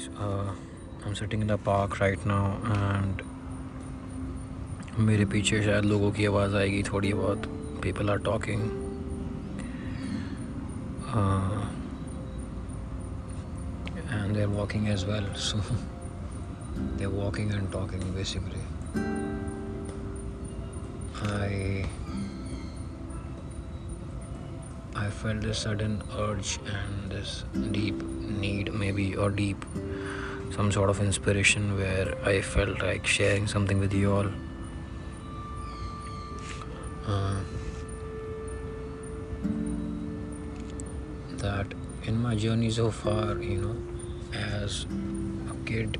guys. Uh, I'm sitting in the park right now and मेरे पीछे शायद लोगों की आवाज़ आएगी थोड़ी बहुत people are talking and they're walking as well so they're walking and talking basically i i felt this sudden urge and this deep need maybe or deep some sort of inspiration where i felt like sharing something with you all. Uh, that in my journey so far you know as a kid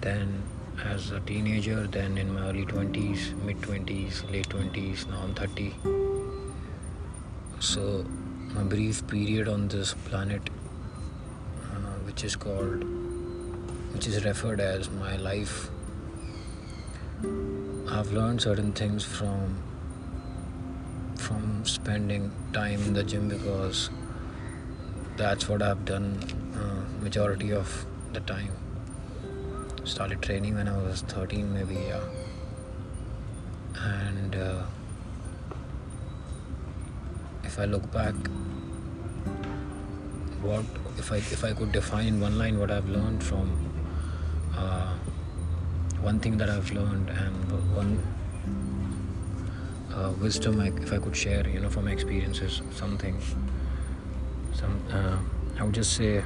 then as a teenager then in my early 20s mid 20s late 20s now i'm 30 so my brief period on this planet uh, which is called which is referred as my life i've learned certain things from from spending time in the gym because that's what I've done uh, majority of the time. Started training when I was 13, maybe yeah. And uh, if I look back, what if I if I could define in one line what I've learned from uh, one thing that I've learned and one uh, wisdom I, if I could share, you know, from my experiences, something some uh, i would just say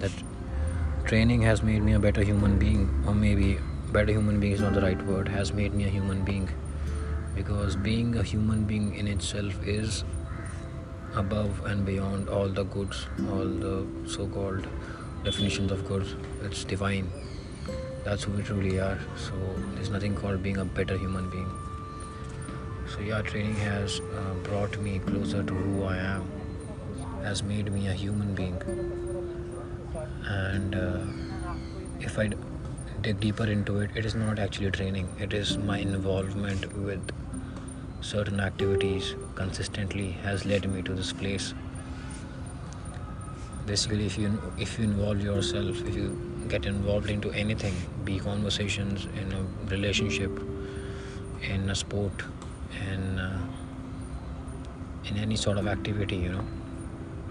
that training has made me a better human being or maybe better human being is not the right word has made me a human being. Because being a human being in itself is above and beyond all the goods all the so-called definitions of goods it's divine. That's who we truly are. So there's nothing called being a better human being. So yeah training has uh, brought me closer to who i am has made me a human being. And uh, if I dig deeper into it, it is not actually training, it is my involvement with certain activities consistently has led me to this place. Basically, if you if you involve yourself, if you get involved into anything, be conversations in a relationship, in a sport, in uh, in any sort of activity, you know,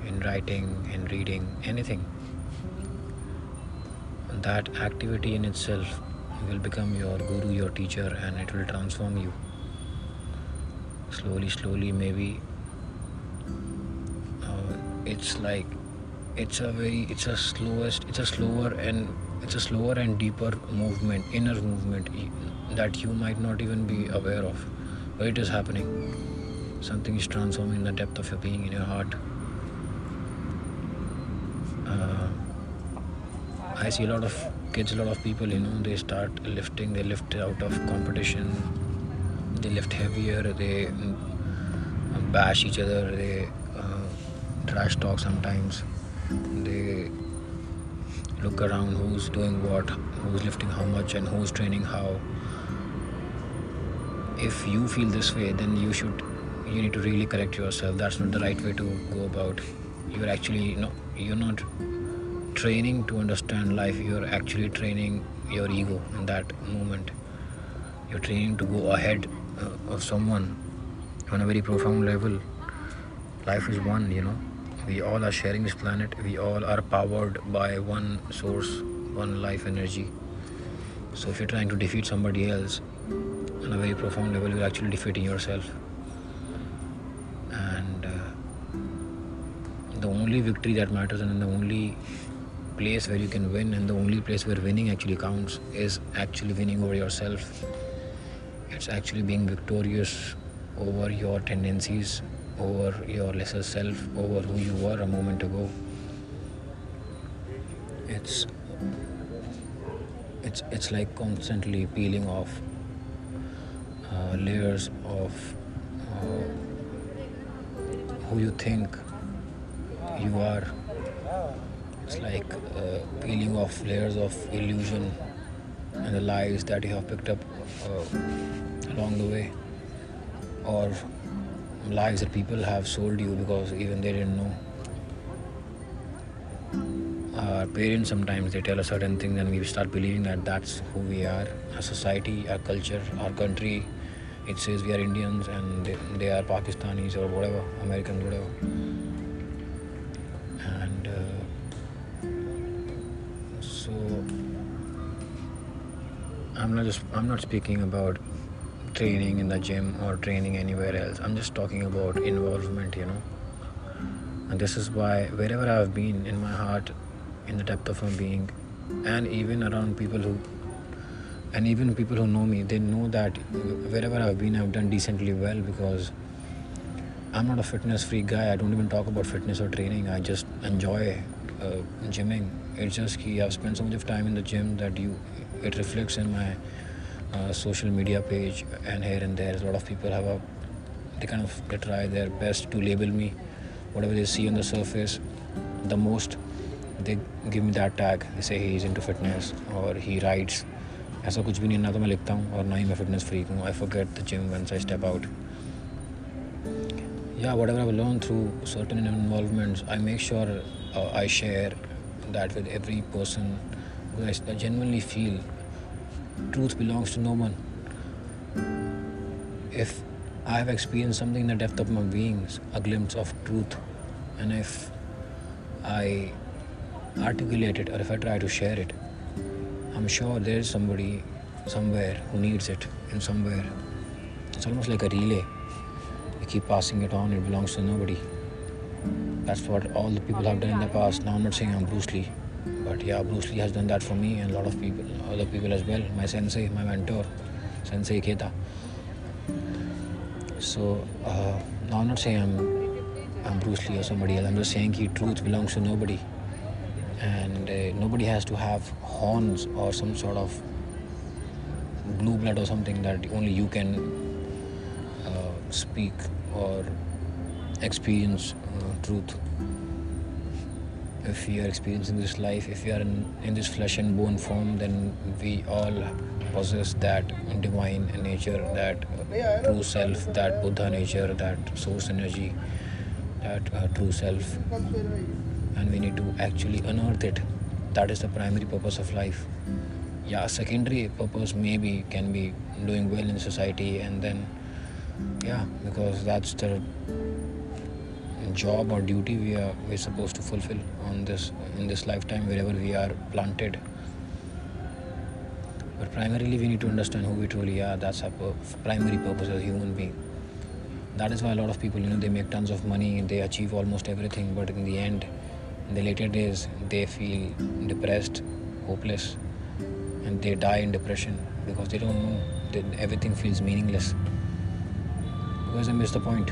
in writing, in reading, anything. That activity in itself will become your guru, your teacher, and it will transform you. Slowly, slowly, maybe uh, it's like it's a very it's a slowest it's a slower and it's a slower and deeper movement inner movement that you might not even be aware of. But it is happening. Something is transforming the depth of your being in your heart. I see a lot of kids, a lot of people, you know, they start lifting, they lift out of competition, they lift heavier, they mm, bash each other, they uh, trash talk sometimes, they look around who's doing what, who's lifting how much, and who's training how. If you feel this way, then you should, you need to really correct yourself. That's not the right way to go about. You're actually, you know, you're not training to understand life you're actually training your ego in that moment you're training to go ahead uh, of someone on a very profound level life is one you know we all are sharing this planet. We all are powered by one source one life energy. So if you're trying to defeat somebody else on a very profound level you're actually defeating yourself. And uh, the only victory that matters and the only place where you can win and the only place where winning actually counts is actually winning over yourself. It's actually being victorious over your tendencies over your lesser self over who you were a moment ago. It's it's it's like constantly peeling off uh, layers of uh, who you think you are. It's like uh, peeling off layers of illusion and the lies that you have picked up uh, along the way, or lies that people have sold you because even they didn't know. our parents sometimes they tell us certain things and we start believing that that's who we are our society our culture our country it says we are indians and they, they are pakistanis or whatever americans whatever and uh, so i'm not just i'm not speaking about training in the gym or training anywhere else. I'm just talking about involvement you know. And this is why wherever i've been in my heart in the depth of my being and even around people who and even people who know me they know that wherever i've been i've done decently well because i'm not a fitness freak guy. I don't even talk about fitness or training. I just enjoy uh, gymming. It's just key. I've spent so much of time in the gym that you it reflects in my uh, social media page and here and there a lot of people have a they kind of they try their best to label me whatever they see on the surface the most they give me that tag they say he's into fitness or he rides ऐसा कुछ भी नहीं ना तो मैं लिखता हूँ और ना ही मैं फिटनेस फ्रीक हूँ I forget the gym once I step out yeah whatever i've learned through certain involvements i make sure uh, i share that with every person because i genuinely feel truth belongs to no one if i have experienced something in the depth of my beings a glimpse of truth and if i articulate it or if I try to share it, I'm sure there's somebody somewhere who needs it in somewhere. It's almost like a relay. You keep passing it on, it belongs to nobody. That's what all the people have done in the past. Now I'm not saying I'm Bruce Lee, but yeah, Bruce Lee has done that for me and a lot of people, other people as well. My sensei, my mentor, Sensei Keta. So uh, I'm not saying I'm I'm Bruce Lee or somebody else. I'm just saying he truth belongs to nobody and uh, nobody has to have horns or some sort of blue blood or something that only you can uh, speak or experience uh, truth if we are experiencing this life if we are in, in this flesh and bone form then we all possess that divine nature that true self that buddha nature that source energy that uh, true self. And we need to actually unearth it. That is the primary purpose of life. Yeah secondary purpose maybe can be doing well in society and then yeah because that's the job or duty we are we're supposed to fulfill on this in this lifetime wherever we are planted. But primarily we need to understand who we truly are. That's our primary purpose as human being. That is why a lot of people you know they make tons of money they achieve almost everything but in the end in the later days they feel depressed hopeless and they die in depression because they don't know. That everything feels meaningless. Because they missed the point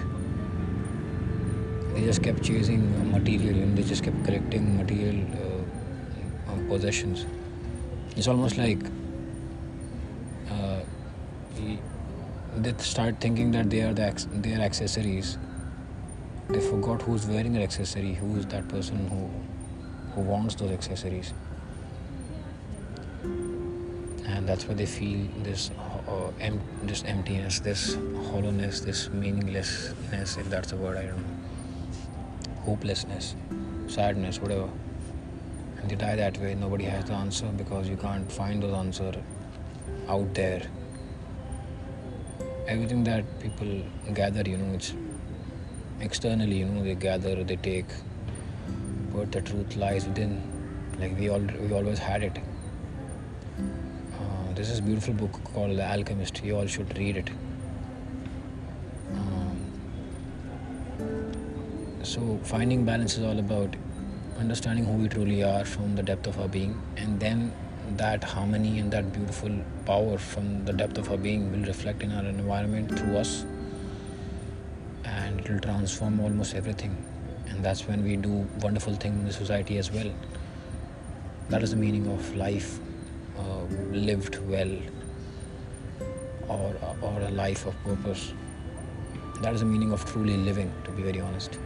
they just kept chasing material and they just kept collecting material uh, possessions. It's almost like uh, they start thinking that they are the are accessories. They forgot who's wearing an accessory, who is that person who who wants those accessories, and that's why they feel this uh, em- this emptiness, this hollowness, this meaninglessness, if that's a word, I don't know, hopelessness, sadness, whatever. And they die that way. Nobody has the answer because you can't find those answers out there. Everything that people gather, you know, it's externally, you know, they gather, they take, but the truth lies within. Like we all we always had it. Uh, this is beautiful book called The Alchemist. You all should read it. So finding balance is all about understanding who we truly are from the depth of our being, and then that harmony and that beautiful power from the depth of our being will reflect in our environment through us and it will transform almost everything. And that's when we do wonderful things in the society as well. That is the meaning of life uh, lived well or, or a life of purpose. That is the meaning of truly living to be very honest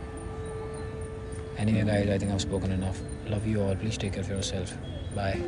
anyway guys i think i've spoken enough. Love you all. Please take care of yourself. Bye